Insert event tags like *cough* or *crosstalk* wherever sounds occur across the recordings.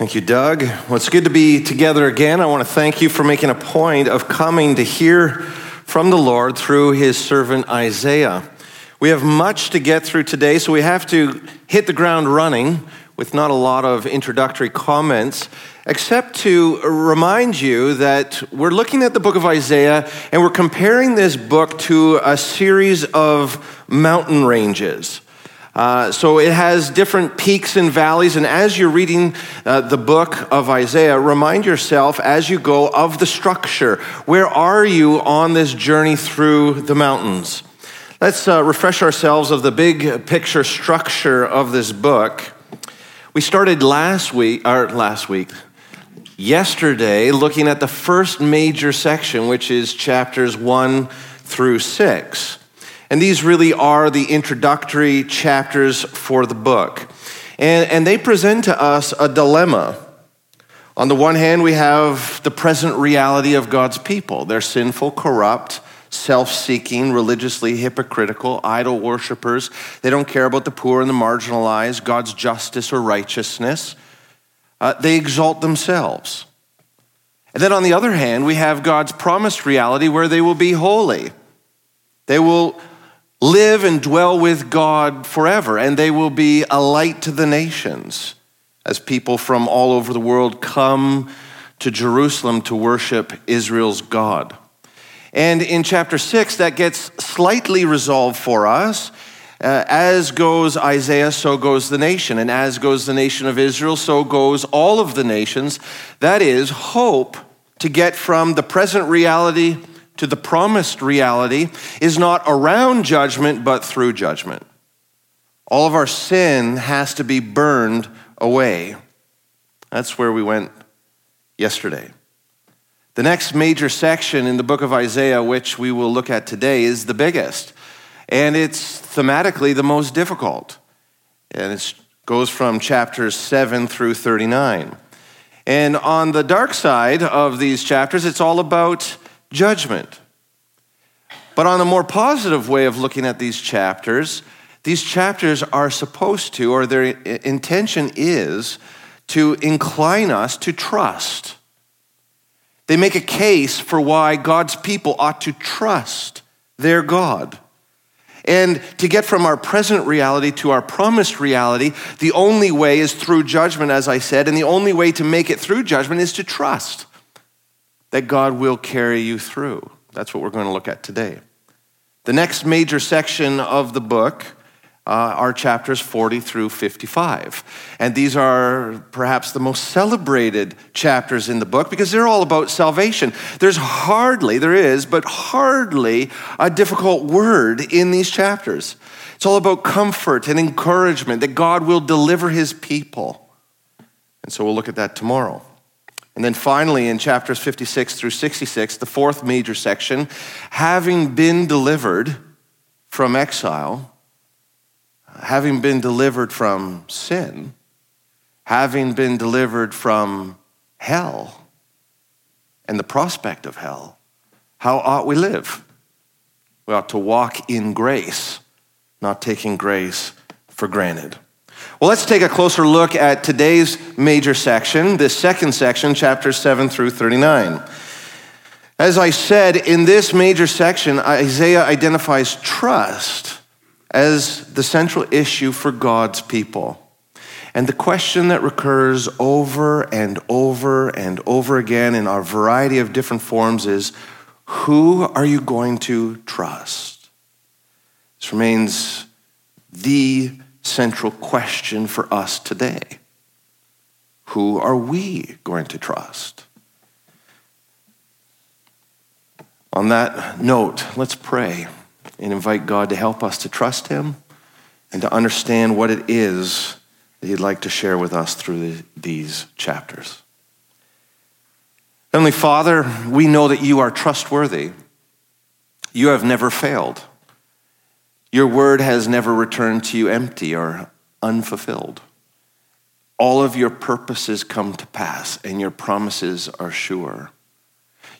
Thank you, Doug. Well, it's good to be together again. I want to thank you for making a point of coming to hear from the Lord through his servant Isaiah. We have much to get through today, so we have to hit the ground running with not a lot of introductory comments, except to remind you that we're looking at the book of Isaiah and we're comparing this book to a series of mountain ranges. Uh, so it has different peaks and valleys. And as you're reading uh, the book of Isaiah, remind yourself as you go of the structure. Where are you on this journey through the mountains? Let's uh, refresh ourselves of the big picture structure of this book. We started last week, or last week, yesterday, looking at the first major section, which is chapters one through six. And these really are the introductory chapters for the book. And, and they present to us a dilemma. On the one hand, we have the present reality of God's people. They're sinful, corrupt, self seeking, religiously hypocritical, idol worshippers. They don't care about the poor and the marginalized, God's justice or righteousness. Uh, they exalt themselves. And then on the other hand, we have God's promised reality where they will be holy. They will live and dwell with God forever, and they will be a light to the nations as people from all over the world come to Jerusalem to worship Israel's God. And in chapter 6, that gets slightly resolved for us. Uh, as goes Isaiah, so goes the nation. And as goes the nation of Israel, so goes all of the nations. That is, hope to get from the present reality to the promised reality is not around judgment, but through judgment. All of our sin has to be burned away. That's where we went yesterday. The next major section in the book of Isaiah, which we will look at today, is the biggest. And it's thematically the most difficult. And it goes from chapters 7 through 39. And on the dark side of these chapters, it's all about judgment. But on a more positive way of looking at these chapters, these chapters are supposed to, or their intention is, to incline us to trust. They make a case for why God's people ought to trust their God. And to get from our present reality to our promised reality, the only way is through judgment, as I said, and the only way to make it through judgment is to trust that God will carry you through. That's what we're going to look at today. The next major section of the book uh, are chapters 40 through 55. And these are perhaps the most celebrated chapters in the book because they're all about salvation. There's hardly, there is, but hardly a difficult word in these chapters. It's all about comfort and encouragement that God will deliver his people. And so we'll look at that tomorrow. And then finally, in chapters 56 through 66, the fourth major section, having been delivered from exile, having been delivered from sin, having been delivered from hell and the prospect of hell, how ought we live? We ought to walk in grace, not taking grace for granted. Well, let's take a closer look at today's major section, this second section, chapters 7 through 39. As I said, in this major section, Isaiah identifies trust as the central issue for God's people. And the question that recurs over and over and over again in a variety of different forms is who are you going to trust? This remains the central question for us today. Who are we going to trust? On that note, let's pray and invite God to help us to trust Him and to understand what it is that He'd like to share with us through these chapters. Heavenly Father, we know that you are trustworthy. You have never failed. Your word has never returned to you empty or unfulfilled. All of your purposes come to pass, and your promises are sure.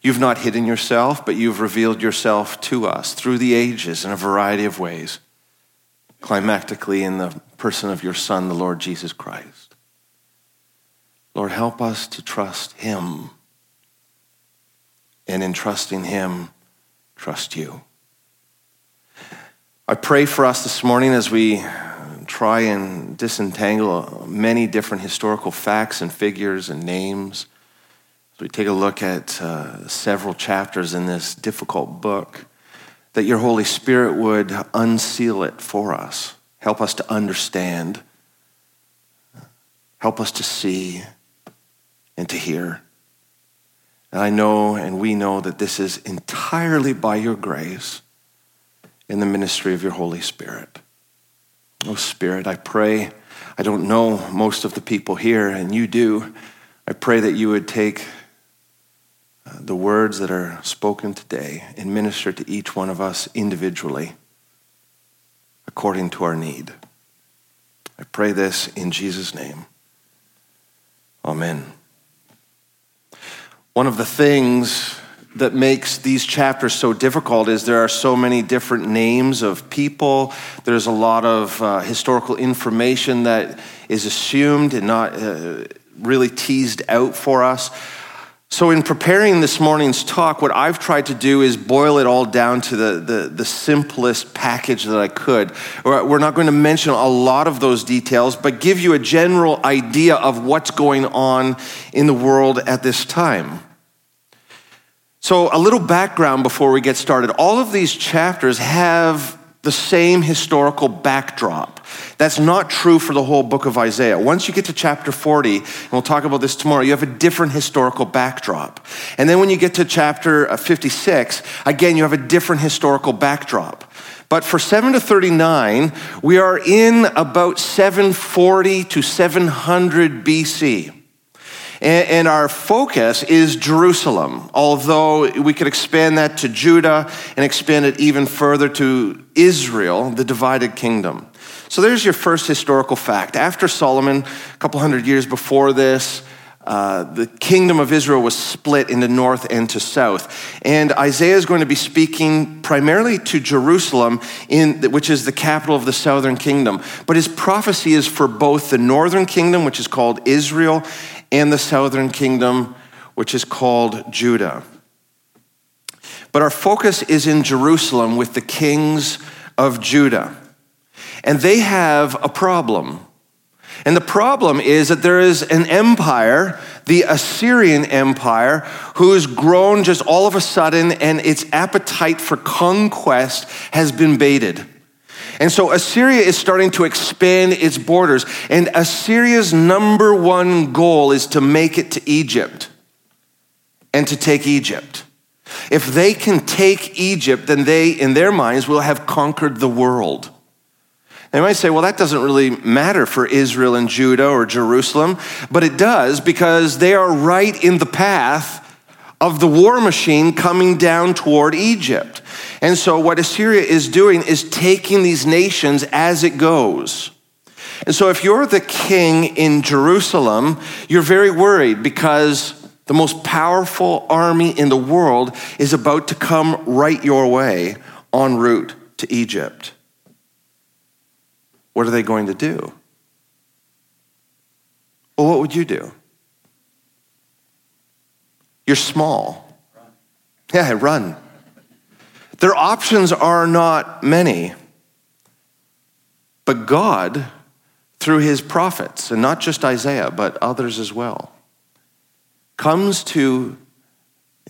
You've not hidden yourself, but you've revealed yourself to us through the ages in a variety of ways, climactically in the person of your Son, the Lord Jesus Christ. Lord, help us to trust Him. And in trusting Him, trust you. I pray for us this morning as we try and disentangle many different historical facts and figures and names. As we take a look at uh, several chapters in this difficult book, that your Holy Spirit would unseal it for us, help us to understand, help us to see and to hear. And I know and we know that this is entirely by your grace in the ministry of your Holy Spirit. Oh, Spirit, I pray. I don't know most of the people here, and you do. I pray that you would take uh, the words that are spoken today and minister to each one of us individually according to our need. I pray this in Jesus' name. Amen. One of the things that makes these chapters so difficult is there are so many different names of people. There's a lot of uh, historical information that is assumed and not uh, really teased out for us. So, in preparing this morning's talk, what I've tried to do is boil it all down to the, the, the, simplest package that I could. We're not going to mention a lot of those details, but give you a general idea of what's going on in the world at this time. So, a little background before we get started. All of these chapters have the same historical backdrop. That's not true for the whole book of Isaiah. Once you get to chapter 40, and we'll talk about this tomorrow, you have a different historical backdrop. And then when you get to chapter uh, 56, again, you have a different historical backdrop. But for 7 to 39, we are in about 740 to 700 BC. And, our focus is Jerusalem, although we could expand that to Judah and expand it even further to Israel, the divided kingdom. So there's your first historical fact. After Solomon, a couple hundred years before this, uh, the kingdom of Israel was split into north and to south. And Isaiah is going to be speaking primarily to Jerusalem, in, which is the capital of the southern kingdom. But his prophecy is for both the northern kingdom, which is called Israel, and the southern kingdom, which is called Judah. But our focus is in Jerusalem with the kings of Judah. And they have a problem. And the problem is that there is an empire, the Assyrian Empire, who's grown just all of a sudden, and its appetite for conquest has been baited. And so Assyria is starting to expand its borders. And Assyria's number one goal is to make it to Egypt and to take Egypt. If they can take Egypt, then they, in their minds, will have conquered the world. They might say, well, that doesn't really matter for Israel and Judah or Jerusalem, but it does because they are right in the path of the war machine coming down toward Egypt. And so, what Assyria is doing is taking these nations as it goes. And so, if you're the king in Jerusalem, you're very worried because the most powerful army in the world is about to come right your way en route to Egypt. What are they going to do? Well, what would you do? You're small. Yeah, run. Their options are not many. But God, through his prophets, and not just Isaiah, but others as well, comes to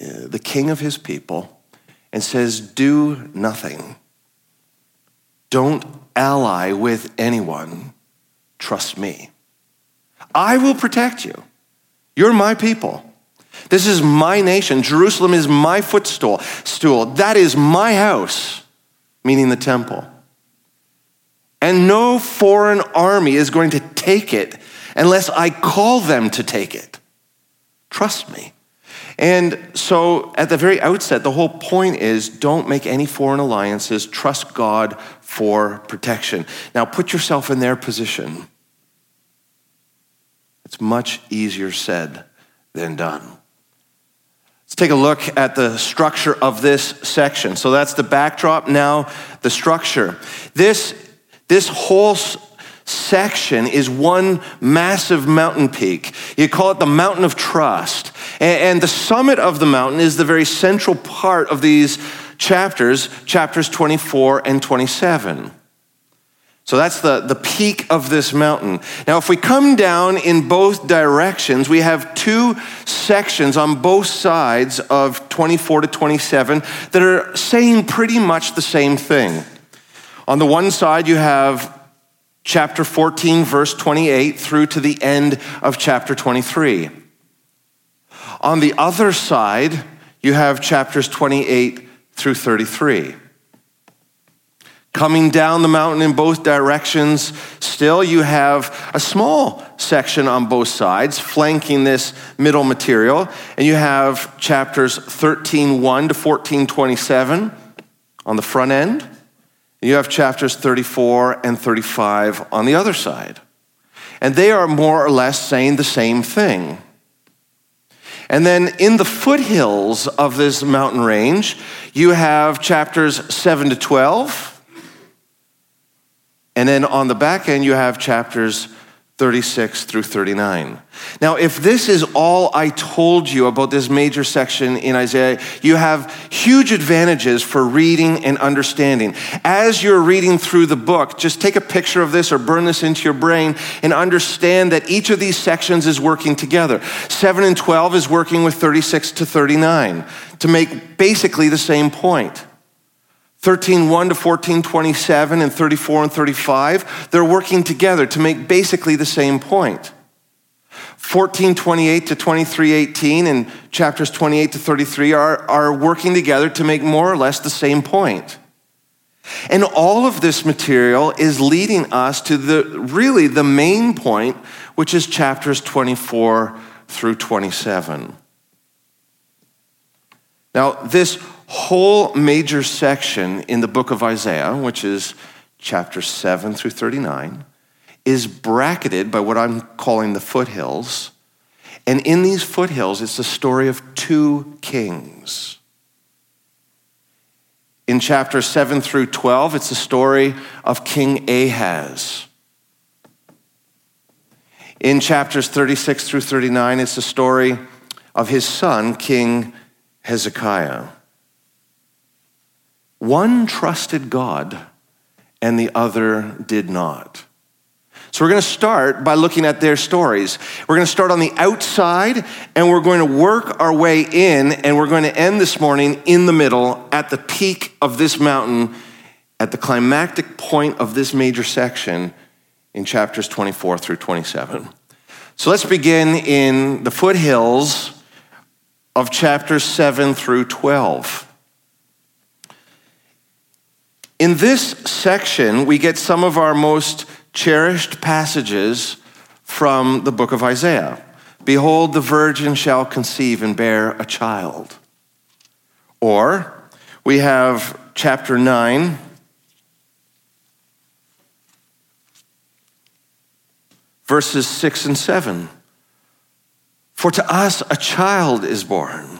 uh, the king of his people and says, Do nothing. Don't ally with anyone. Trust me. I will protect you. You're my people. This is my nation. Jerusalem is my footstool. Stool. That is my house, meaning the temple. And no foreign army is going to take it unless I call them to take it. Trust me. And so, at the very outset, the whole point is don't make any foreign alliances, trust God for protection. Now, put yourself in their position. It's much easier said than done. Let's take a look at the structure of this section. So that's the backdrop. Now, the structure. This, this whole section is one massive mountain peak. You call it the mountain of trust. And the summit of the mountain is the very central part of these chapters, chapters 24 and 27. So that's the, the peak of this mountain. Now, if we come down in both directions, we have two sections on both sides of 24 to 27 that are saying pretty much the same thing. On the one side, you have chapter 14, verse 28, through to the end of chapter 23. On the other side, you have chapters 28 through 33. Coming down the mountain in both directions, still you have a small section on both sides flanking this middle material, and you have chapters 13:1 to 14:27 on the front end. You have chapters 34 and 35 on the other side. And they are more or less saying the same thing. And then in the foothills of this mountain range, you have chapters 7 to 12 and then on the back end, you have chapters 36 through 39. Now, if this is all I told you about this major section in Isaiah, you have huge advantages for reading and understanding. As you're reading through the book, just take a picture of this or burn this into your brain and understand that each of these sections is working together. 7 and 12 is working with 36 to 39 to make basically the same point. 13:1 to 14:27 and 34 and 35, they're working together to make basically the same point. 1428 to 2318 and chapters 28 to 33 are, are working together to make more or less the same point. And all of this material is leading us to the really the main point, which is chapters 24 through 27. Now, this whole major section in the book of Isaiah, which is chapter 7 through 39, is bracketed by what I'm calling the foothills. And in these foothills, it's the story of two kings. In chapter 7 through 12, it's the story of King Ahaz. In chapters 36 through 39, it's the story of his son, King Hezekiah. One trusted God and the other did not. So we're going to start by looking at their stories. We're going to start on the outside and we're going to work our way in and we're going to end this morning in the middle at the peak of this mountain at the climactic point of this major section in chapters 24 through 27. So let's begin in the foothills of chapters 7 through 12. In this section, we get some of our most cherished passages from the book of Isaiah. Behold, the virgin shall conceive and bear a child. Or we have chapter 9, verses 6 and 7. For to us a child is born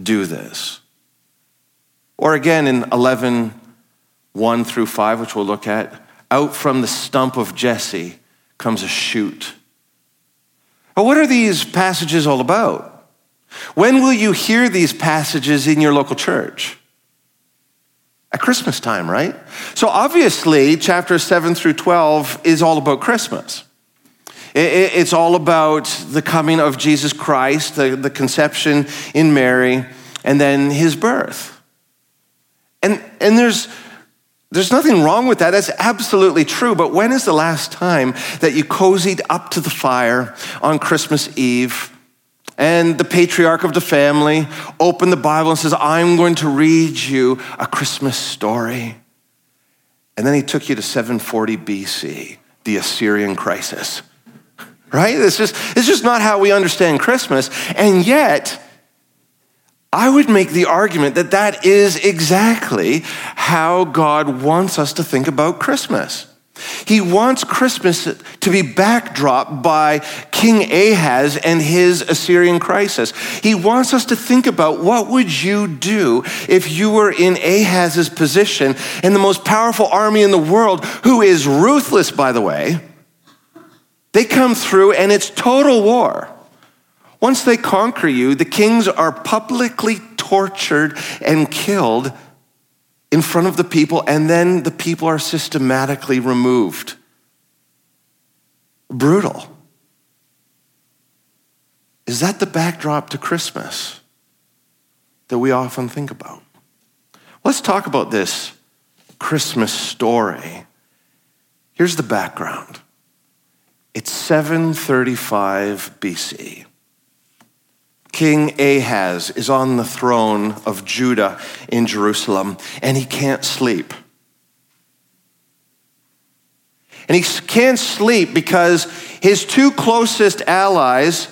do this. Or again in 11, 1 through 5, which we'll look at, out from the stump of Jesse comes a shoot. But what are these passages all about? When will you hear these passages in your local church? At Christmas time, right? So obviously, chapter 7 through 12 is all about Christmas. It's all about the coming of Jesus Christ, the, conception in Mary, and then his birth. And, and there's, there's nothing wrong with that. That's absolutely true. But when is the last time that you cozied up to the fire on Christmas Eve and the patriarch of the family opened the Bible and says, I'm going to read you a Christmas story? And then he took you to 740 BC the Assyrian crisis. Right? It's just, it's just not how we understand Christmas. And yet, I would make the argument that that is exactly how God wants us to think about Christmas. He wants Christmas to be backdrop by King Ahaz and his Assyrian crisis. He wants us to think about what would you do if you were in Ahaz's position and the most powerful army in the world, who is ruthless, by the way, they come through and it's total war. Once they conquer you, the kings are publicly tortured and killed in front of the people, and then the people are systematically removed. Brutal. Is that the backdrop to Christmas that we often think about? Let's talk about this Christmas story. Here's the background 735 BC. King Ahaz is on the throne of Judah in Jerusalem, and he can't sleep. And he can't sleep because his two closest allies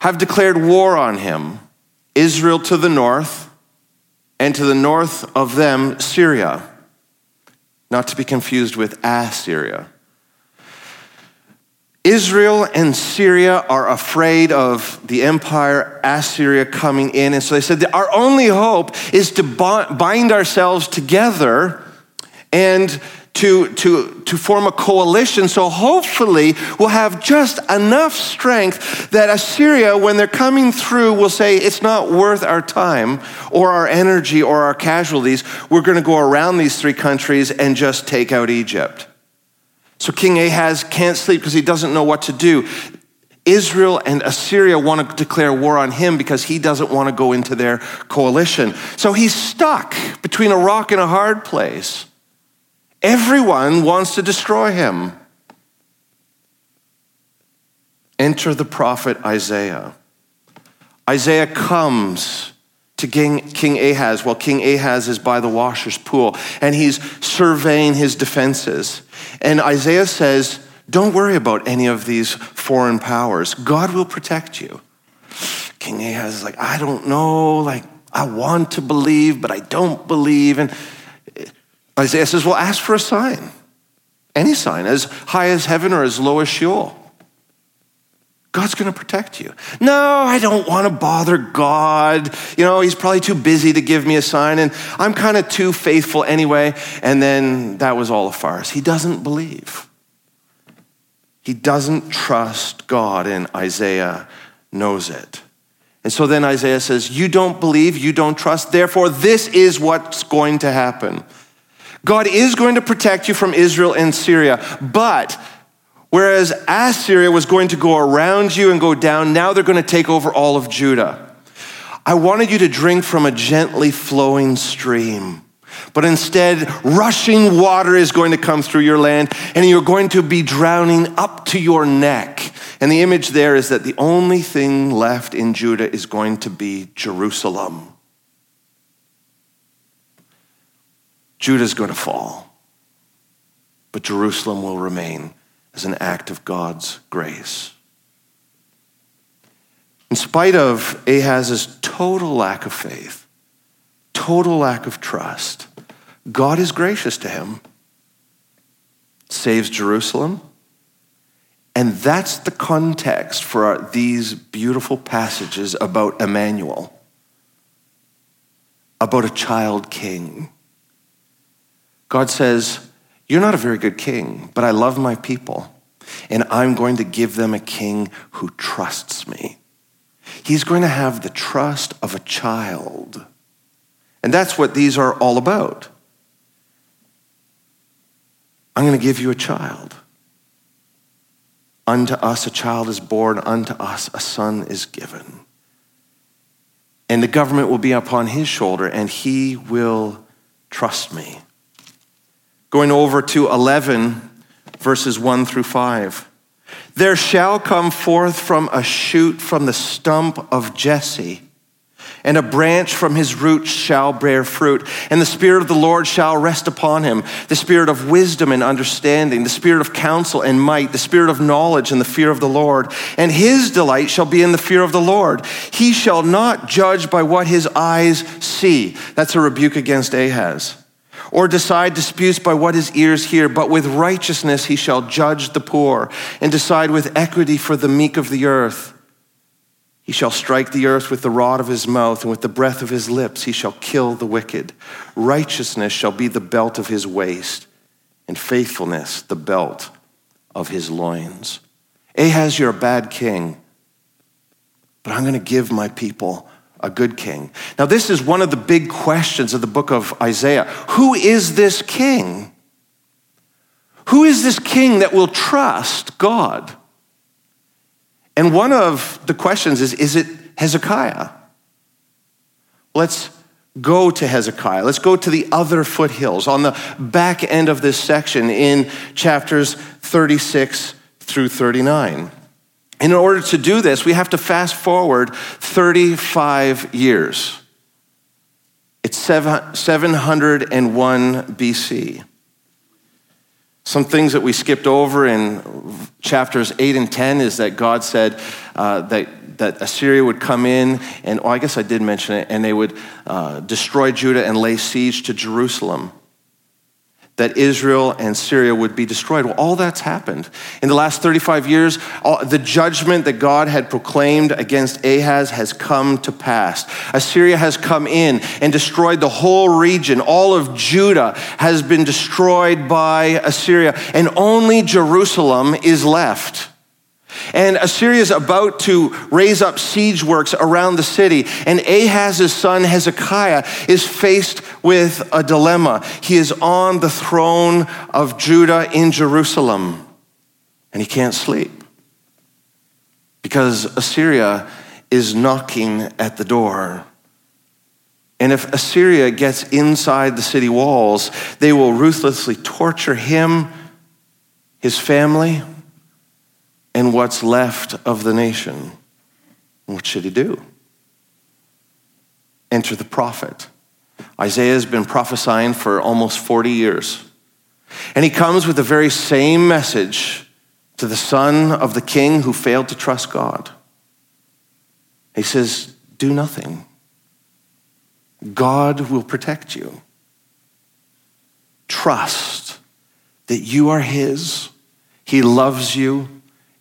have declared war on him Israel to the north, and to the north of them, Syria. Not to be confused with Assyria. Israel and Syria are afraid of the empire Assyria coming in. And so they said, Our only hope is to bind ourselves together and to, to, to form a coalition. So hopefully we'll have just enough strength that Assyria, when they're coming through, will say, It's not worth our time or our energy or our casualties. We're going to go around these three countries and just take out Egypt. So King Ahaz can't sleep because he doesn't know what to do. Israel and Assyria want to declare war on him because he doesn't want to go into their coalition. So he's stuck between a rock and a hard place. Everyone wants to destroy him. Enter the prophet Isaiah. Isaiah comes to King, Ahaz while King Ahaz is by the washer's pool and he's surveying his defenses. And Isaiah says, Don't worry about any of these foreign powers. God will protect you. King Ahaz is like, I don't know. Like, I want to believe, but I don't believe. And Isaiah says, Well, ask for a sign. Any sign, as high as heaven or as low as Sheol. God's going to protect you. No, I don't want to bother God. You know, he's probably too busy to give me a sign, and I'm kind of too faithful anyway. And then that was all a farce. He doesn't believe. He doesn't trust God, and Isaiah knows it. And so then Isaiah says, You don't believe, you don't trust, therefore, this is what's going to happen. God is going to protect you from Israel and Syria, but Whereas Assyria was going to go around you and go down, now they're going to take over all of Judah. I wanted you to drink from a gently flowing stream. But instead, rushing water is going to come through your land, and you're going to be drowning up to your neck. And the image there is that the only thing left in Judah is going to be Jerusalem. Judah's going to fall, but Jerusalem will remain an act of God's grace. In spite of Ahaz's total lack of faith, total lack of trust, God is gracious to him, saves Jerusalem. And that's the context for our, these beautiful passages about Emmanuel, about a child king. God says, you're not a very good king, but I love my people, and I'm going to give them a king who trusts me. He's going to have the trust of a child. And that's what these are all about. I'm going to give you a child. Unto us a child is born, unto us a son is given. And the government will be upon his shoulder, and he will trust me. Going over to 11, verses 1 through 5. There shall come forth from a shoot from the stump of Jesse and a branch from his roots shall bear fruit. And the Spirit of the Lord shall rest upon him the Spirit of wisdom and understanding, the Spirit of counsel and might, the Spirit of knowledge and the fear of the Lord. And his delight shall be in the fear of the Lord. He shall not judge by what his eyes see. That's a rebuke against Ahaz. Or decide disputes by what his ears hear, but with righteousness he shall judge the poor, and decide with equity for the meek of the earth. He shall strike the earth with the rod of his mouth, and with the breath of his lips he shall kill the wicked. Righteousness shall be the belt of his waist, and faithfulness the belt of his loins. Ahaz, you're a bad king, but I'm going to give my people a good king. Now, this is one of the big questions of the book of Isaiah. Who is this king? Who is this king that will trust God? And one of the questions is is it Hezekiah? Let's go to Hezekiah. Let's go to the other foothills on the back end of this section in chapters 36 through 39. In order to do this, we have to fast forward 35 years. It's 701 BC. Some things that we skipped over in chapters 8 and 10 is that God said uh, that, that Assyria would come in, and oh, I guess I did mention it, and they would uh, destroy Judah and lay siege to Jerusalem that Israel and Syria would be destroyed. Well, all that's happened. In the last 35 years, all, the judgment that God had proclaimed against Ahaz has come to pass. Assyria has come in and destroyed the whole region. All of Judah has been destroyed by Assyria, and only Jerusalem is left. And Assyria is about to raise up siege works around the city. And Ahaz's son Hezekiah is faced with a dilemma. He is on the throne of Judah in Jerusalem, and he can't sleep because Assyria is knocking at the door. And if Assyria gets inside the city walls, they will ruthlessly torture him, his family, and what's left of the nation. What should he do? Enter the prophet. Isaiah has been prophesying for almost 40 years. And he comes with the very same message to the son of the king who failed to trust God. He says, Do nothing. God will protect you. Trust that you are his. He loves you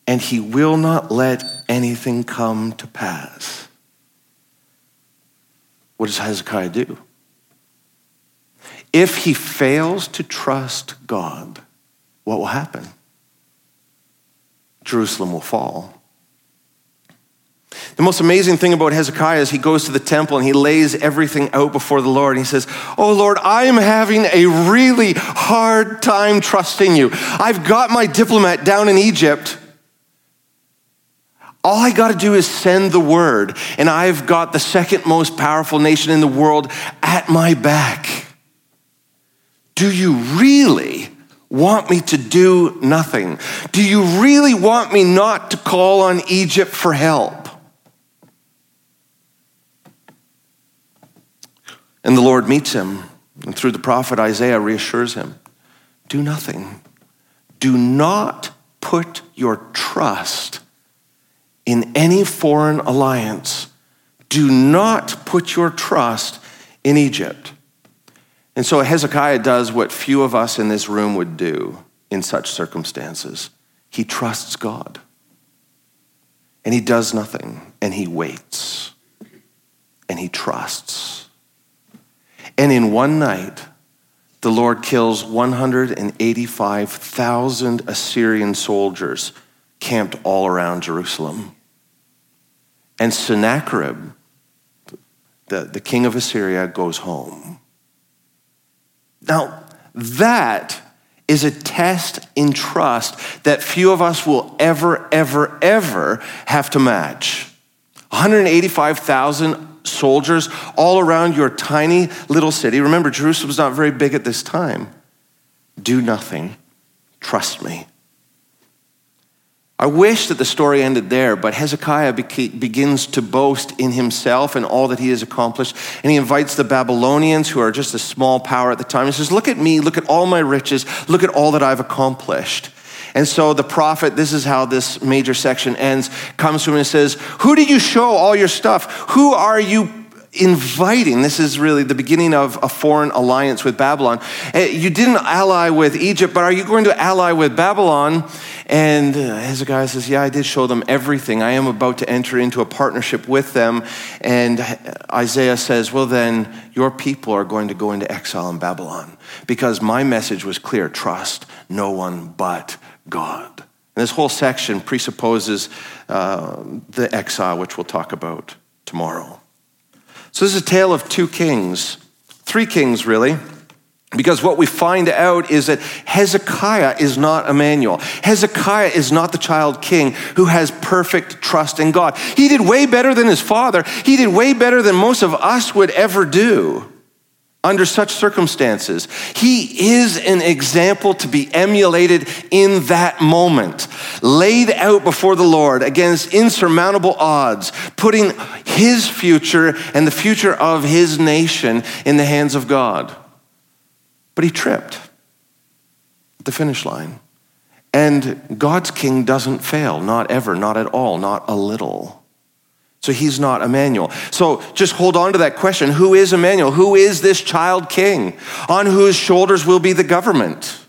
and he will not let anything come to pass. What does Hezekiah do? If he fails to trust God, what will happen? Jerusalem will fall. The most amazing thing about Hezekiah is he goes to the temple and he lays everything out before the Lord. And he says, Oh Lord, I am having a really hard time trusting you. I've got my diplomat down in Egypt all I got to do is send the word, and I've got the second most powerful nation in the world at my back. Do you really want me to do nothing? Do you really want me not to call on Egypt for help? And the Lord meets him, and through the prophet Isaiah reassures him do nothing. Do not put your trust in any foreign alliance. Do not put your trust in Egypt. And so Hezekiah does what few of us in this room would do in such circumstances. He trusts God. And he does nothing, and he waits, and he trusts. And in one night, the Lord kills 185,000 Assyrian soldiers camped all around Jerusalem. And Sennacherib, the, the king of Assyria, goes home. Now, that is a test in trust that few of us will ever, ever, ever have to match. 185,000 soldiers all around your tiny little city. Remember, Jerusalem's not very big at this time. Do nothing. Trust me. I wish that the story ended there, but Hezekiah begins to boast in himself and all that he has accomplished. And he invites the Babylonians, who are just a small power at the time, he says, Look at me, look at all my riches, look at all that I've accomplished. And so the prophet, this is how this major section ends, comes to him and says, Who did you show all your stuff? Who are you inviting? This is really the beginning of a foreign alliance with Babylon. Eh, you didn't ally with Egypt, but are you going to ally with Babylon? And Hezekiah says, Yeah, I did show them everything. I am about to enter into a partnership with them. And Isaiah says, Well, then your people are going to go into exile in Babylon because my message was clear trust no one but God. And this whole section presupposes uh, the exile, which we'll talk about tomorrow. So, this is a tale of two kings, three kings, really. Because what we find out is that Hezekiah is not Emmanuel. Hezekiah is not the child king who has perfect trust in God. He did way better than his father. He did way better than most of us would ever do under such circumstances. He is an example to be emulated in that moment, laid out before the Lord against insurmountable odds, putting his future and the future of his nation in the hands of God. But he tripped at the finish line. And God's king doesn't fail, not ever, not at all, not a little. So he's not Emmanuel. So just hold on to that question who is Emmanuel? Who is this child king? On whose shoulders will be the government?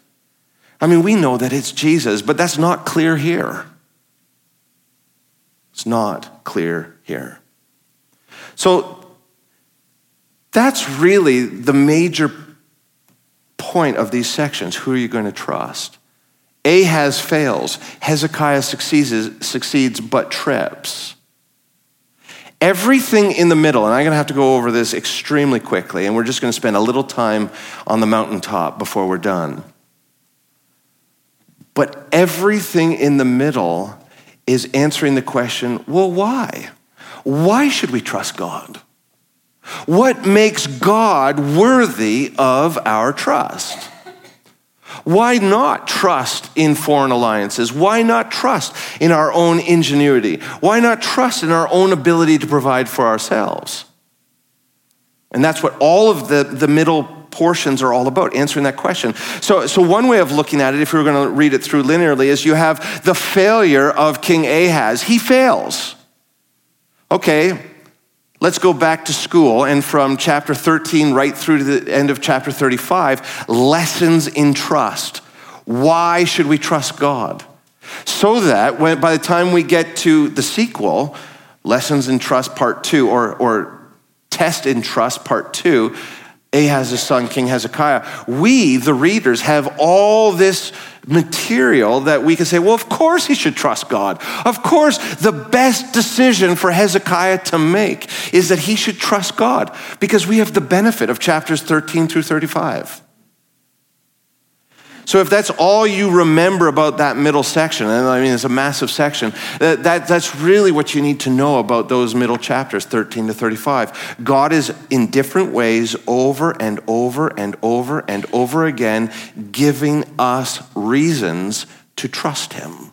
I mean, we know that it's Jesus, but that's not clear here. It's not clear here. So that's really the major point of these sections. Who are you going to trust? Ahaz fails. Hezekiah succeeds, succeeds but trips. Everything in the middle, and I'm going to have to go over this extremely quickly, and we're just going to spend a little time on the mountaintop before we're done. But everything in the middle is answering the question well, why? Why should we trust God? What makes God worthy of our trust? Why not trust in foreign alliances? Why not trust in our own ingenuity? Why not trust in our own ability to provide for ourselves? And that's what all of the, the middle portions are all about, answering that question. So, so one way of looking at it, if we were going to read it through linearly, is you have the failure of King Ahaz. He fails. Okay, Let's go back to school and from chapter 13 right through to the end of chapter 35, lessons in trust. Why should we trust God? So that when, by the time we get to the sequel, Lessons in Trust Part 2, or, or Test in Trust Part 2, Ahaz's son, King Hezekiah, we, the readers, have all this material that we can say, well, of course he should trust God. Of course, the best decision for Hezekiah to make is that he should trust God because we have the benefit of chapters 13 through 35. So if that's all you remember about that middle section, and I mean it's a massive section, that, that, that's really what you need to know about those middle chapters, 13 to 35. God is in different ways over and over and over and over again giving us reasons to trust him.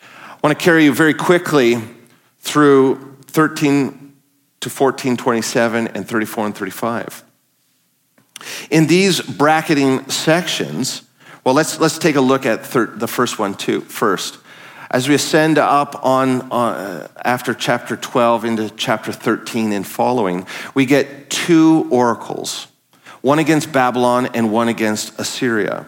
I want to carry you very quickly through 13 to 14, 27, and 34 and 35. In these bracketing sections, well, let's, let's take a look at thir- the first one too, first. As we ascend up on, uh, after chapter 12 into chapter 13 and following, we get two oracles one against Babylon and one against Assyria.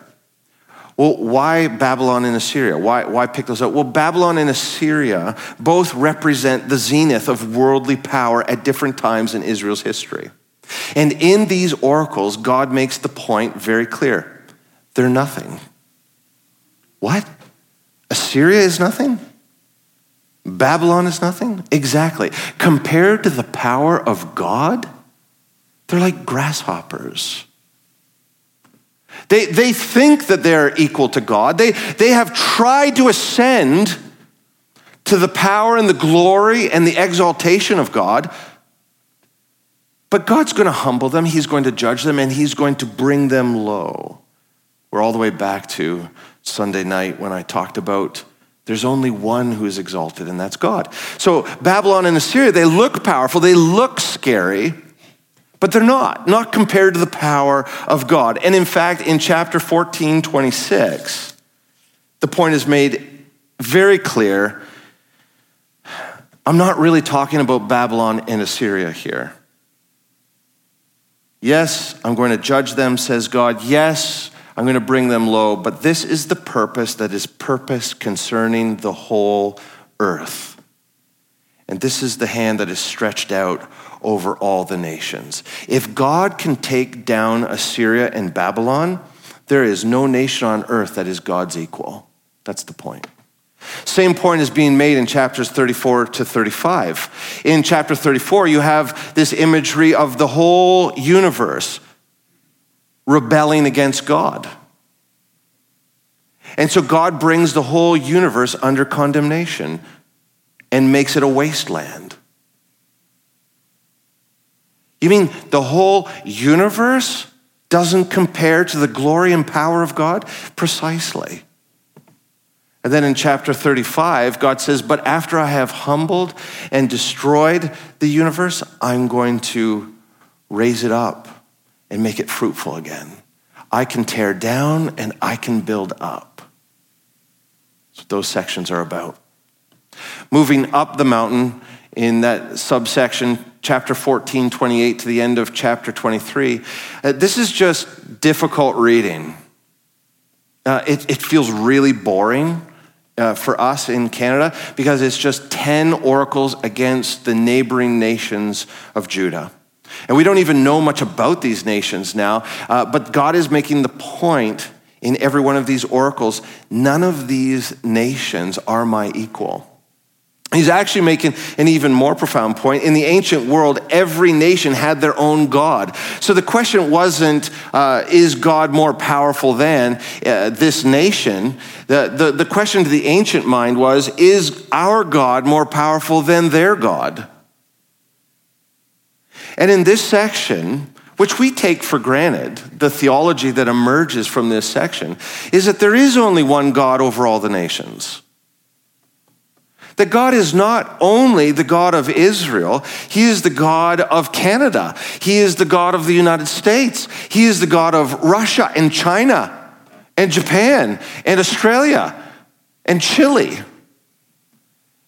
Well, why Babylon and Assyria? Why, why pick those up? Well, Babylon and Assyria both represent the zenith of worldly power at different times in Israel's history. And in these oracles, God makes the point very clear they're nothing. What? Assyria is nothing? Babylon is nothing? Exactly. Compared to the power of God, they're like grasshoppers. They, they think that they're equal to God. They, they have tried to ascend to the power and the glory and the exaltation of God, but God's going to humble them, He's going to judge them, and He's going to bring them low. We're all the way back to Sunday night when I talked about There's only one who is exalted, and that's God. So Babylon and Assyria, they look powerful, they look scary, but they're not, not compared to the power of God. And in fact, in chapter 14, 26, the point is made very clear. I'm not really talking about Babylon and Assyria here. Yes, I'm going to judge them, says God. Yes, I'm going to bring them low, but this is the purpose that is purpose concerning the whole earth. And this is the hand that is stretched out over all the nations. If God can take down Assyria and Babylon, there is no nation on earth that is God's equal. That's the point. Same point is being made in chapters 34 to 35. In chapter 34, you have this imagery of the whole universe rebelling against God. And so God brings the whole universe under condemnation and makes it a wasteland. You mean the whole universe doesn't compare to the glory and power of God? Precisely. And then in chapter 35, God says, But after I have humbled and destroyed the universe, I'm going to raise it up and make it fruitful again. I can tear down and I can build up. That's what those sections are about. Moving up the mountain in that subsection, chapter 14, 28 to the end of chapter 23, uh, this is just difficult reading. Uh, it, it feels really boring uh, for us in Canada because it's just 10 oracles against the neighboring nations of Judah. And we don't even know much about these nations now, uh, but God is making the point in every one of these oracles none of these nations are my equal. He's actually making an even more profound point. In the ancient world, every nation had their own God. So the question wasn't, uh, is God more powerful than uh, this nation? The, the, the question to the ancient mind was, is our God more powerful than their God? And in this section, which we take for granted, the theology that emerges from this section, is that there is only one God over all the nations. That God is not only the God of Israel, He is the God of Canada. He is the God of the United States. He is the God of Russia and China and Japan and Australia and Chile.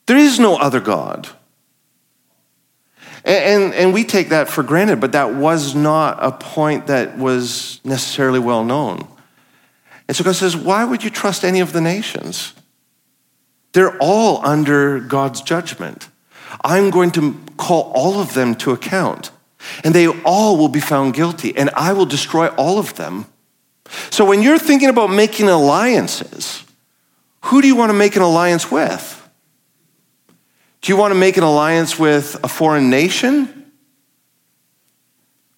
There is no other God. And, and, and, we take that for granted, but that was not a point that was necessarily well known. And so God says, Why would you trust any of the nations? They're all under God's judgment. I'm going to call all of them to account, and they all will be found guilty, and I will destroy all of them. So when you're thinking about making alliances, who do you want to make an alliance with? Do you want to make an alliance with a foreign nation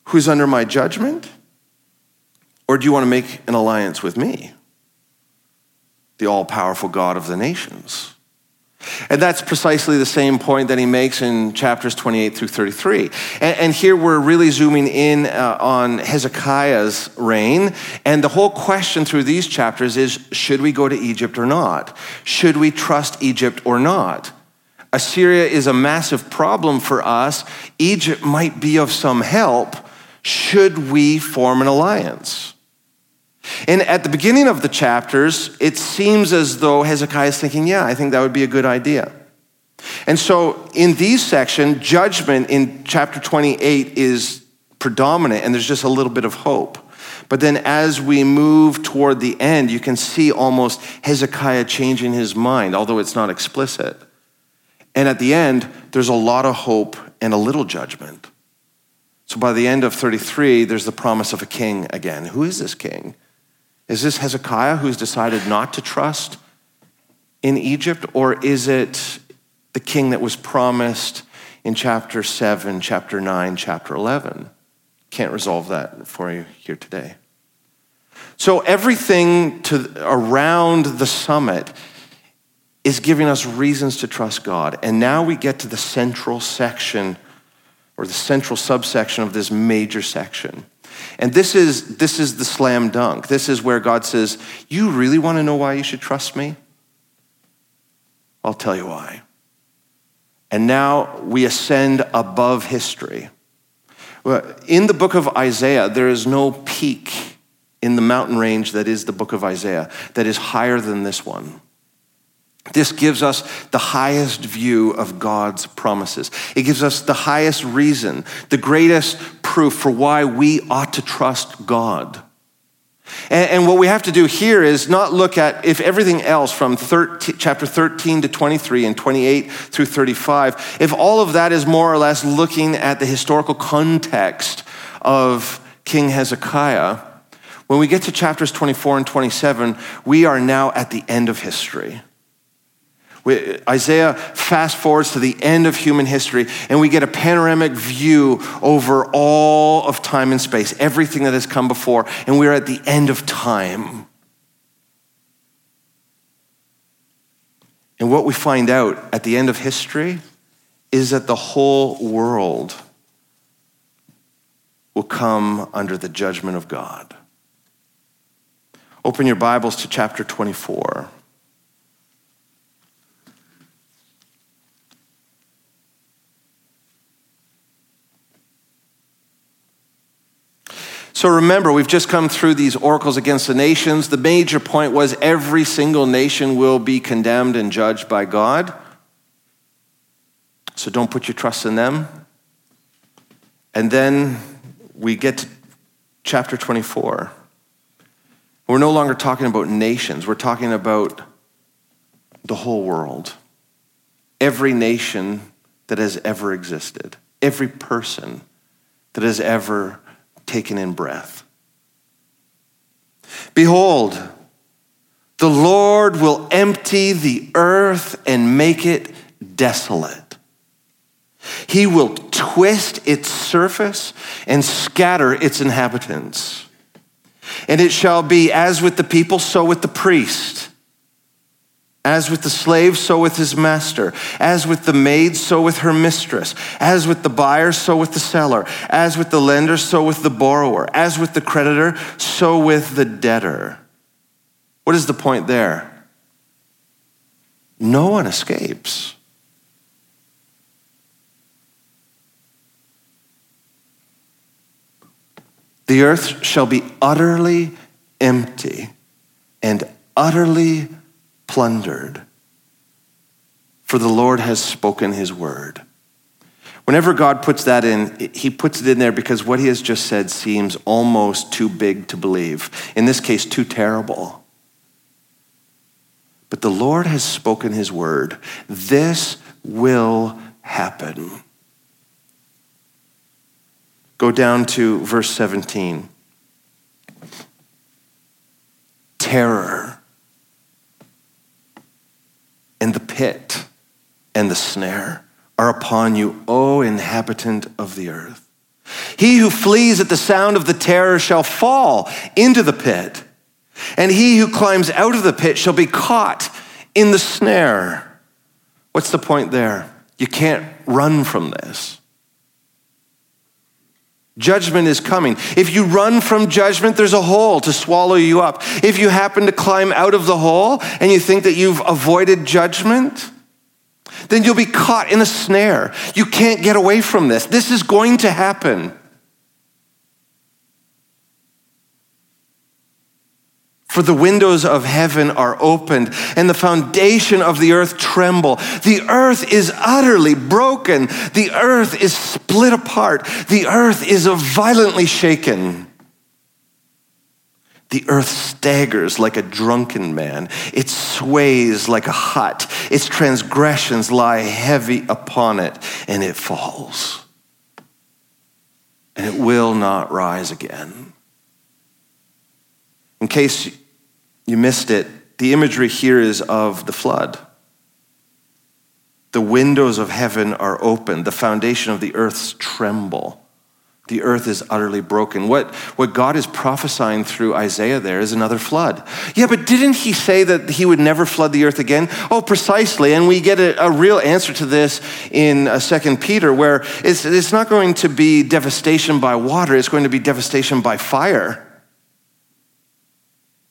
who's under my judgment? Or do you want to make an alliance with me? The all powerful God of the nations. And that's precisely the same point that he makes in chapters 28 through 33. And, and here we're really zooming in uh, on Hezekiah's reign. And the whole question through these chapters is should we go to Egypt or not? Should we trust Egypt or not? Assyria is a massive problem for us. Egypt might be of some help. Should we form an alliance? And at the beginning of the chapters, it seems as though Hezekiah is thinking, yeah, I think that would be a good idea. And so in these sections, judgment in chapter 28 is predominant, and there's just a little bit of hope. But then as we move toward the end, you can see almost Hezekiah changing his mind, although it's not explicit. And at the end, there's a lot of hope and a little judgment. So by the end of 33, there's the promise of a king again. Who is this king? Is this Hezekiah who's decided not to trust in Egypt, or is it the king that was promised in chapter 7, chapter 9, chapter 11? Can't resolve that for you here today. So everything to, around the summit is giving us reasons to trust God. And now we get to the central section or the central subsection of this major section. And this is, this is the slam dunk. This is where God says, You really want to know why you should trust me? I'll tell you why. And now we ascend above history. In the book of Isaiah, there is no peak in the mountain range that is the book of Isaiah that is higher than this one. This gives us the highest view of God's promises. It gives us the highest reason, the greatest proof for why we ought to trust God. And, and what we have to do here is not look at if everything else from 13, chapter 13 to 23 and 28 through 35, if all of that is more or less looking at the historical context of King Hezekiah, when we get to chapters 24 and 27, we are now at the end of history. Isaiah fast forwards to the end of human history, and we get a panoramic view over all of time and space, everything that has come before, and we're at the end of time. And what we find out at the end of history is that the whole world will come under the judgment of God. Open your Bibles to chapter 24. So remember, we've just come through these oracles against the nations. The major point was every single nation will be condemned and judged by God. So don't put your trust in them. And then we get to chapter 24. We're no longer talking about nations, we're talking about the whole world. Every nation that has ever existed, every person that has ever taken in breath. Behold, the Lord will empty the earth and make it desolate. He will twist its surface and scatter its inhabitants. And it shall be as with the people, so with the priest. As with the slave, so with his master. As with the maid, so with her mistress. As with the buyer, so with the seller. As with the lender, so with the borrower. As with the creditor, so with the debtor. What is the point there? No one escapes. The earth shall be utterly empty and utterly plundered, for the Lord has spoken his word. Whenever God puts that in, he puts it in there because what he has just said seems almost too big to believe. In this case, too terrible. But the Lord has spoken his word. This will happen. Go down to verse 17. Terror and the pit and the snare are upon you, O inhabitant of the earth. He who flees at the sound of the terror shall fall into the pit, and he who climbs out of the pit shall be caught in the snare. What's the point there? You can't run from this. Judgment is coming. If you run from judgment, there's a hole to swallow you up. If you happen to climb out of the hole and you think that you've avoided judgment, then you'll be caught in a snare. You can't get away from this. This is going to happen. For the windows of heaven are opened, and the foundation of the earth tremble. The earth is utterly broken. The earth is split apart. The earth is violently shaken. The earth staggers like a drunken man. It sways like a hut. Its transgressions lie heavy upon it, and it falls. And it will not rise again. In case you missed it, the imagery here is of the flood. The windows of heaven are open, the foundation of the earth's tremble. The earth is utterly broken. What, what God is prophesying through Isaiah there is another flood. Yeah, but didn't he say that he would never flood the earth again? Oh, precisely. And we get a, a real answer to this in uh, Second Peter, where it's, it's not going to be devastation by water, it's going to be devastation by fire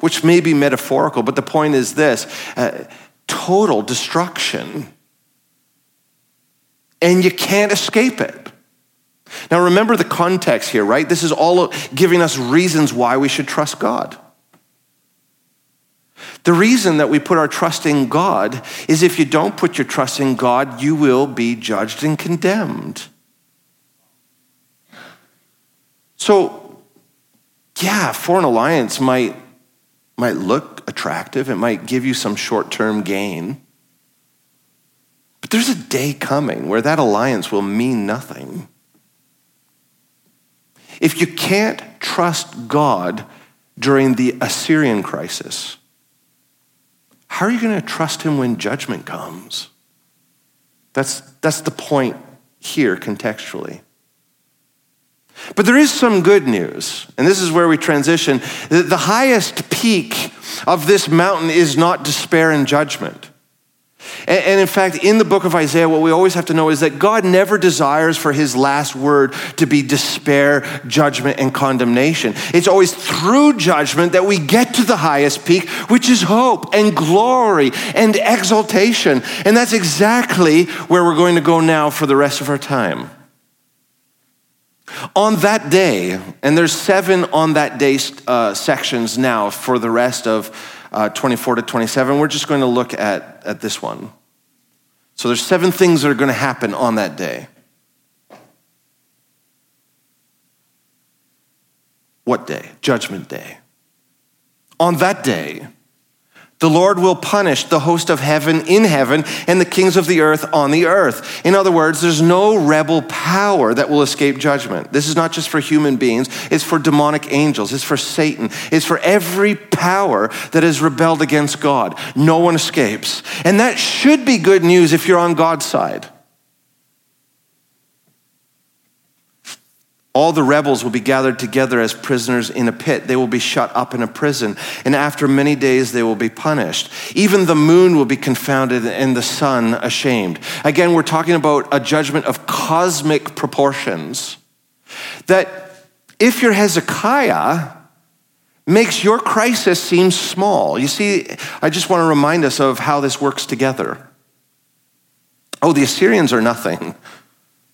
which may be metaphorical, but the point is this uh, total destruction. And you can't escape it. Now, remember the context here, right? This is all giving us reasons why we should trust God. The reason that we put our trust in God is if you don't put your trust in God, you will be judged and condemned. So, yeah, foreign alliance might, might look attractive, it might give you some short term gain. But there's a day coming where that alliance will mean nothing. If you can't trust God during the Assyrian crisis, how are you going to trust him when judgment comes? That's, that's the point here contextually. But there is some good news, and this is where we transition. The highest peak of this mountain is not despair and judgment. And, in fact, in the book of Isaiah, what we always have to know is that God never desires for his last word to be despair, judgment, and condemnation. It's always through judgment that we get to the highest peak, which is hope and glory and exaltation. And that's exactly where we're going to go now for the rest of our time. On that day, and there's seven on that day uh, sections now for the rest of uh, 24 to 27. We're just going to look at, at this one. So there's seven things that are going to happen on that day. What day? Judgment day. On that day, the Lord will punish the host of heaven in heaven and the kings of the earth on the earth. In other words, there's no rebel power that will escape judgment. This is not just for human beings, it's for demonic angels, it's for Satan, it's for every power that has rebelled against God. No one escapes. And that should be good news if you're on God's side. All the rebels will be gathered together as prisoners in a pit. They will be shut up in a prison. And after many days, they will be punished. Even the moon will be confounded and the sun ashamed. Again, we're talking about a judgment of cosmic proportions. That if you're Hezekiah, makes your crisis seem small. You see, I just want to remind us of how this works together. Oh, the Assyrians are nothing.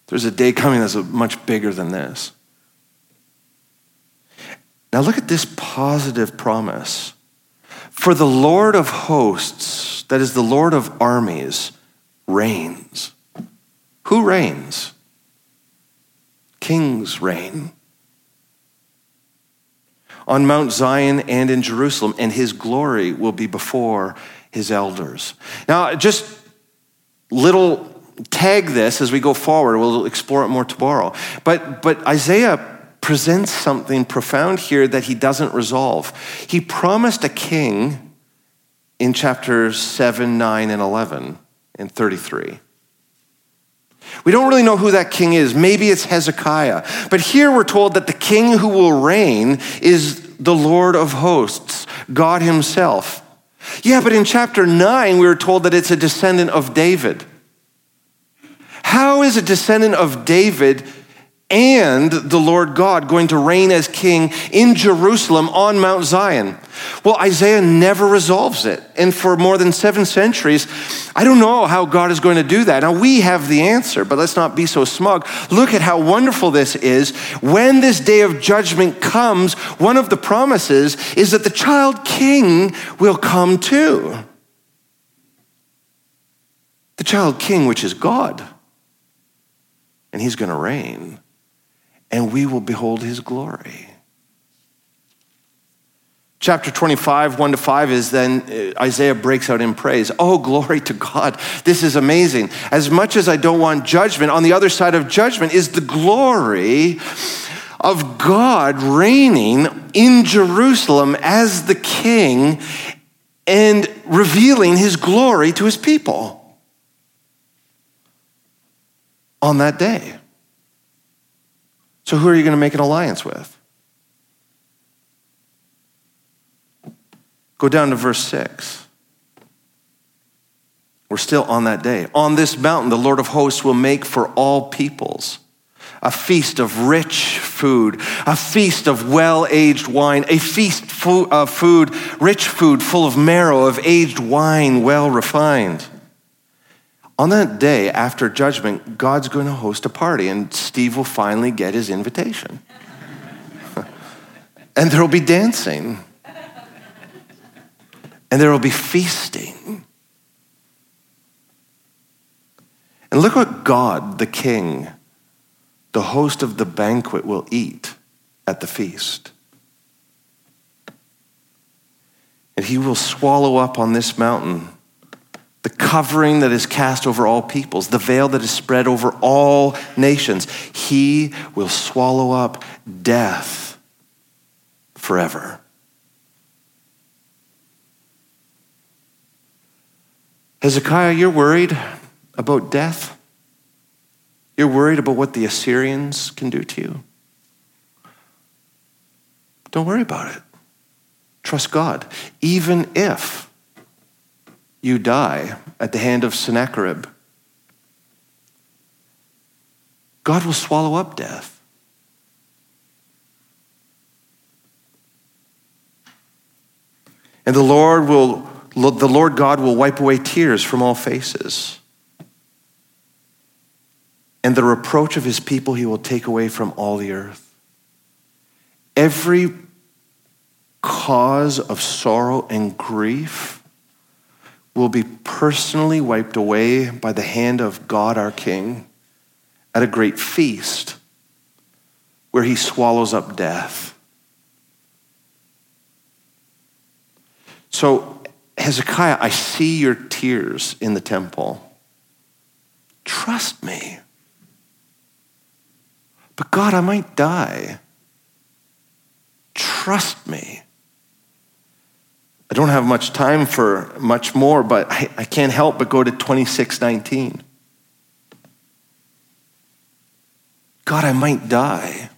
There's a day coming that's much bigger than this. Now, look at this positive promise. For the Lord of hosts, that is the Lord of armies, reigns. Who reigns? Kings reign. On Mount Zion and in Jerusalem, and his glory will be before his elders. Now, just little tag this as we go forward. We'll explore it more tomorrow. But, but Isaiah presents something profound here that he doesn't resolve. He promised a king in chapters 7, 9, and 11 and 33. We don't really know who that king is. Maybe it's Hezekiah. But here we're told that the king who will reign is the Lord of hosts, God himself. Yeah, but in chapter 9, we were told that it's a descendant of David. How is a descendant of David and the Lord God going to reign as king in Jerusalem on Mount Zion? Well, Isaiah never resolves it. And for more than seven centuries, I don't know how God is going to do that. Now, we have the answer, but let's not be so smug. Look at how wonderful this is. When this day of judgment comes, one of the promises is that the child king will come too. The child king, which is God and he's going to reign, and we will behold his glory. Chapter 25, 1 to 5 is then uh, Isaiah breaks out in praise. Oh, glory to God. This is amazing. As much as I don't want judgment, on the other side of judgment is the glory of God reigning in Jerusalem as the king and revealing his glory to his people on that day. So, who are you going to make an alliance with? Go down to verse 6. We're still on that day. On this mountain, the Lord of hosts will make for all peoples a feast of rich food, a feast of well aged wine, a feast of food, rich food full of marrow, of aged wine, well refined. On that day after judgment, God's going to host a party, and Steve will finally get his invitation. *laughs* and there will be dancing, and there will be feasting. And look what God, the King, the host of the banquet, will eat at the feast. And he will swallow up on this mountain the covering that is cast over all peoples, the veil that is spread over all nations. He will swallow up death forever. Hezekiah, you're worried about death? You're worried about what the Assyrians can do to you? Don't worry about it. Trust God. Even if you die at the hand of Sennacherib, God will swallow up death. And the Lord will the Lord God will wipe away tears from all faces and the reproach of his people he will take away from all the earth. Every cause of sorrow and grief will be personally wiped away by the hand of God our King at a great feast where he swallows up death. So, Hezekiah, I see your tears in the temple. Trust me. But God, I might die. Trust me. I don't have much time for much more, but I, I can't help but go to 2619. God, I might die.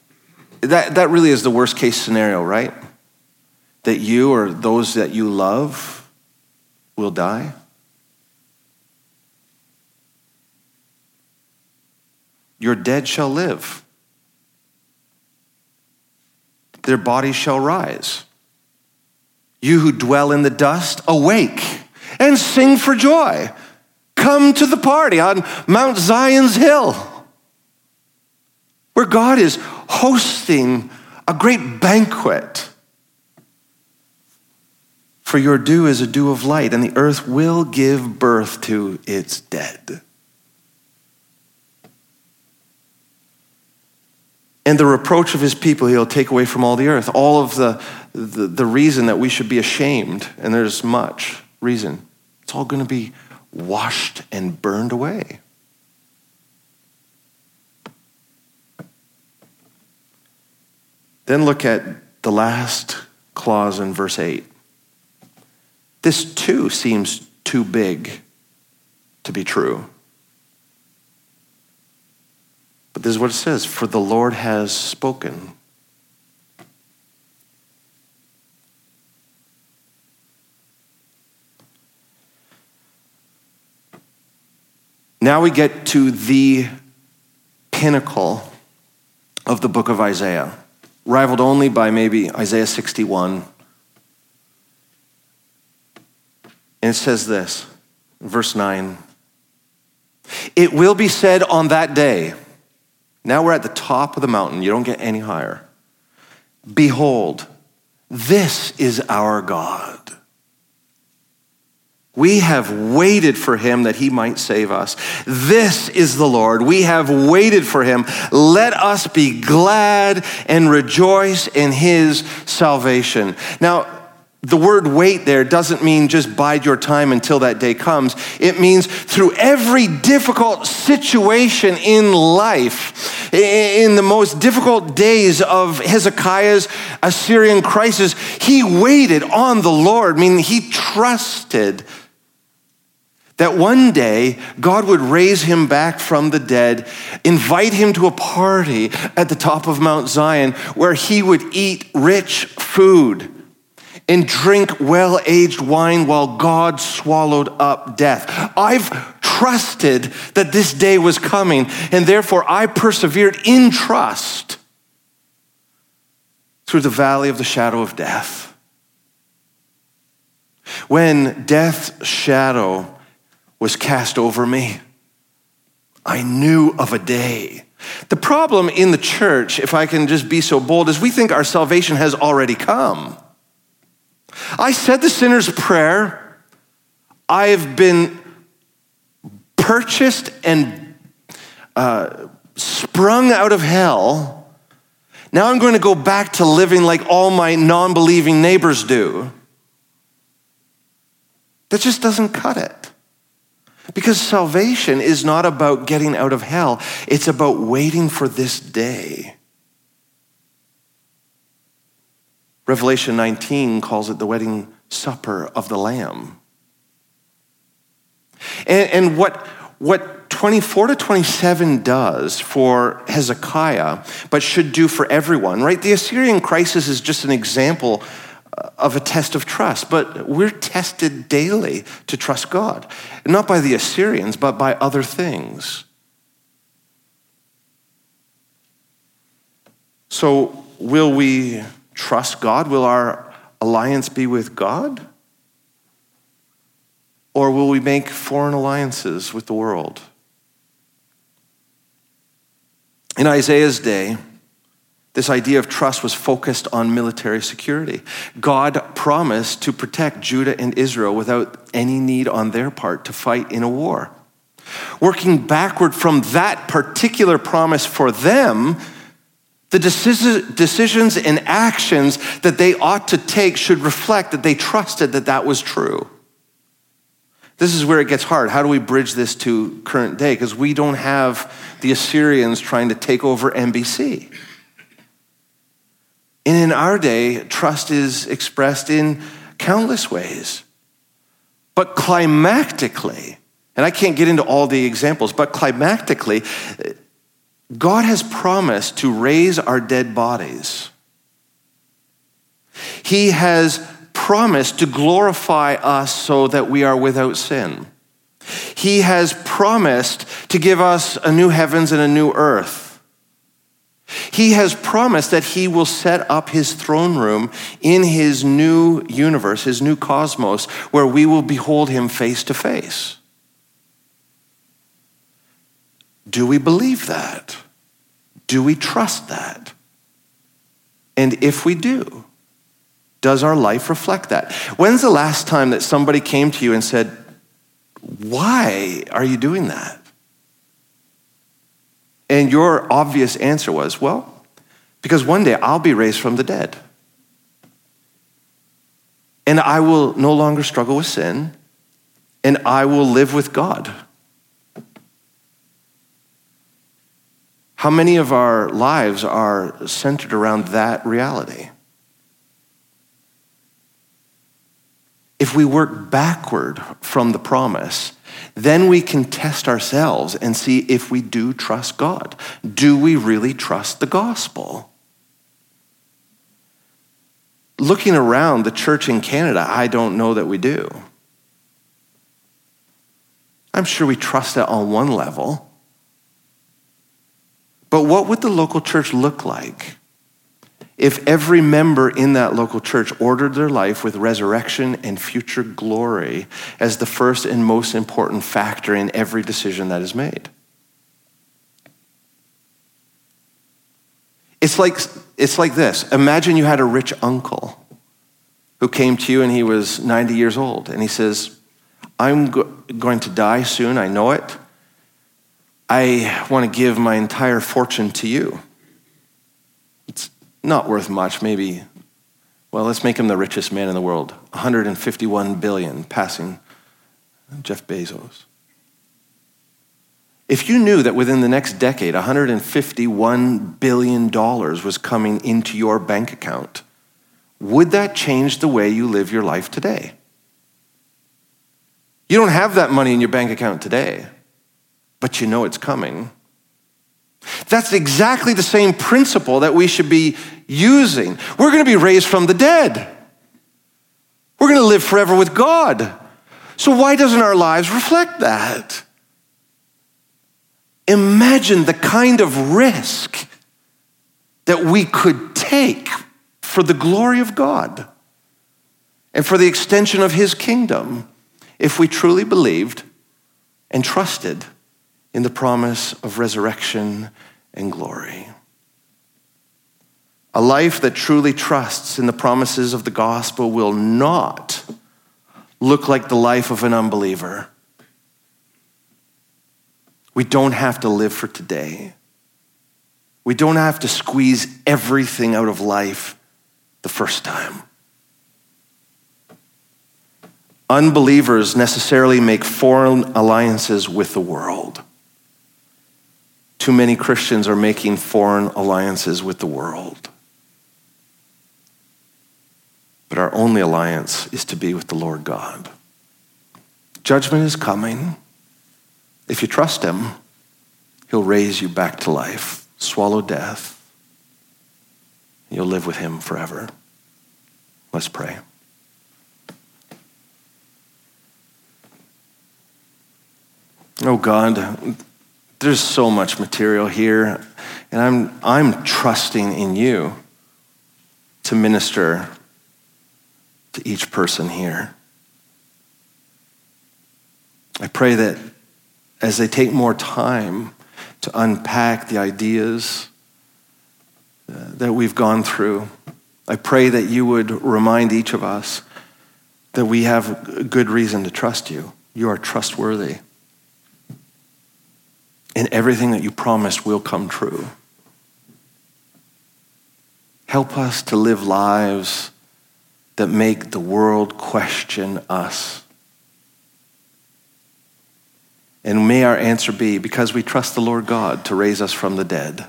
That, that really is the worst case scenario, right? That you or those that you love will die. Your dead shall live their bodies shall rise. You who dwell in the dust, awake and sing for joy. Come to the party on Mount Zion's hill, where God is hosting a great banquet. For your dew is a dew of light, and the earth will give birth to its dead. And the reproach of his people he'll take away from all the earth. All of the, the, the reason that we should be ashamed, and there's much reason, it's all going to be washed and burned away. Then look at the last clause in verse 8. This too seems too big to be true. But this is what it says For the Lord has spoken. Now we get to the pinnacle of the book of Isaiah, rivaled only by maybe Isaiah 61. And it says this, verse 9 It will be said on that day, now we're at the top of the mountain. You don't get any higher. Behold, this is our God. We have waited for him that he might save us. This is the Lord. We have waited for him. Let us be glad and rejoice in his salvation. Now, the word wait there doesn't mean just bide your time until that day comes. It means through every difficult situation in life, in the most difficult days of Hezekiah's Assyrian crisis, he waited on the Lord, meaning he trusted that one day God would raise him back from the dead, invite him to a party at the top of Mount Zion where he would eat rich food and drink well aged wine while God swallowed up death. I've trusted that this day was coming, and therefore I persevered in trust through the valley of the shadow of death. When death's shadow was cast over me, I knew of a day. The problem in the church, if I can just be so bold, is we think our salvation has already come. I said the sinner's prayer. I have been purchased and uh, sprung out of hell. Now I'm going to go back to living like all my non believing neighbors do. That just doesn't cut it. Because salvation is not about getting out of hell, it's about waiting for this day. Revelation 19 calls it the wedding supper of the Lamb. And, and what, what 24 to 27 does for Hezekiah, but should do for everyone, right? The Assyrian crisis is just an example uh, of a test of trust, but we're tested daily to trust God, not by the Assyrians, but by other things. So, will we trust God? Will our alliance be with God? Or will we make foreign alliances with the world? In Isaiah's day, this idea of trust was focused on military security. God promised to protect Judah and Israel without any need on their part to fight in a war. Working backward from that particular promise for them, the decisions and actions that they ought to take should reflect that they trusted that that was true. This is where it gets hard. How do we bridge this to current day? Because we don't have the Assyrians trying to take over NBC. And in our day, trust is expressed in countless ways. But climactically, and I can't get into all the examples, but climactically, God has promised to raise our dead bodies. He has promised to glorify us so that we are without sin. He has promised to give us a new heavens and a new earth. He has promised that he will set up his throne room in his new universe, his new cosmos, where we will behold him face to face. Do we believe that? Do we trust that? And if we do, does our life reflect that? When's the last time that somebody came to you and said, Why are you doing that? And your obvious answer was, well, because one day I'll be raised from the dead. And I will no longer struggle with sin, and I will live with God. How many of our lives are centered around that reality? If we work backward from the promise, then we can test ourselves and see if we do trust God. Do we really trust the gospel? Looking around the church in Canada, I don't know that we do. I'm sure we trust it on one level. But what would the local church look like if every member in that local church ordered their life with resurrection and future glory as the first and most important factor in every decision that is made. It's like, it's like this Imagine you had a rich uncle who came to you and he was 90 years old and he says, I'm go- going to die soon, I know it. I want to give my entire fortune to you. It's not worth much, maybe. Well, let's make him the richest man in the world 151 billion, passing Jeff Bezos. If you knew that within the next decade, $151 billion was coming into your bank account, would that change the way you live your life today? You don't have that money in your bank account today, but you know it's coming. That's exactly the same principle that we should be using. We're going to be raised from the dead. We're going to live forever with God. So, why doesn't our lives reflect that? Imagine the kind of risk that we could take for the glory of God and for the extension of His kingdom if we truly believed and trusted in the promise of resurrection and glory. A life that truly trusts in the promises of the gospel will not look like the life of an unbeliever. We don't have to live for today. We don't have to squeeze everything out of life the first time. Unbelievers necessarily make foreign alliances with the world. Too many Christians are making foreign alliances with the world. But our only alliance is to be with the Lord God. Judgment is coming. If you trust Him, He'll raise you back to life, swallow death. and You'll live with Him forever. Let's pray. Oh God, there's so much material here, and I'm, I'm trusting in you to minister to each person here. I pray that as they take more time to unpack the ideas uh, that we've gone through, I pray that you would remind each of us that we have good reason to trust you. You are trustworthy. And everything that you promised will come true. Help us to live lives that make the world question us. And may our answer be because we trust the Lord God to raise us from the dead,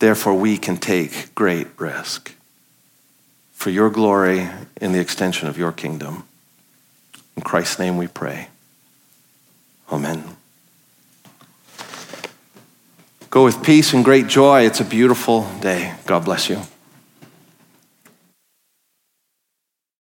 therefore we can take great risk for your glory in the extension of your kingdom. In Christ's name we pray. Amen. Go with peace and great joy. It's a beautiful day. God bless you.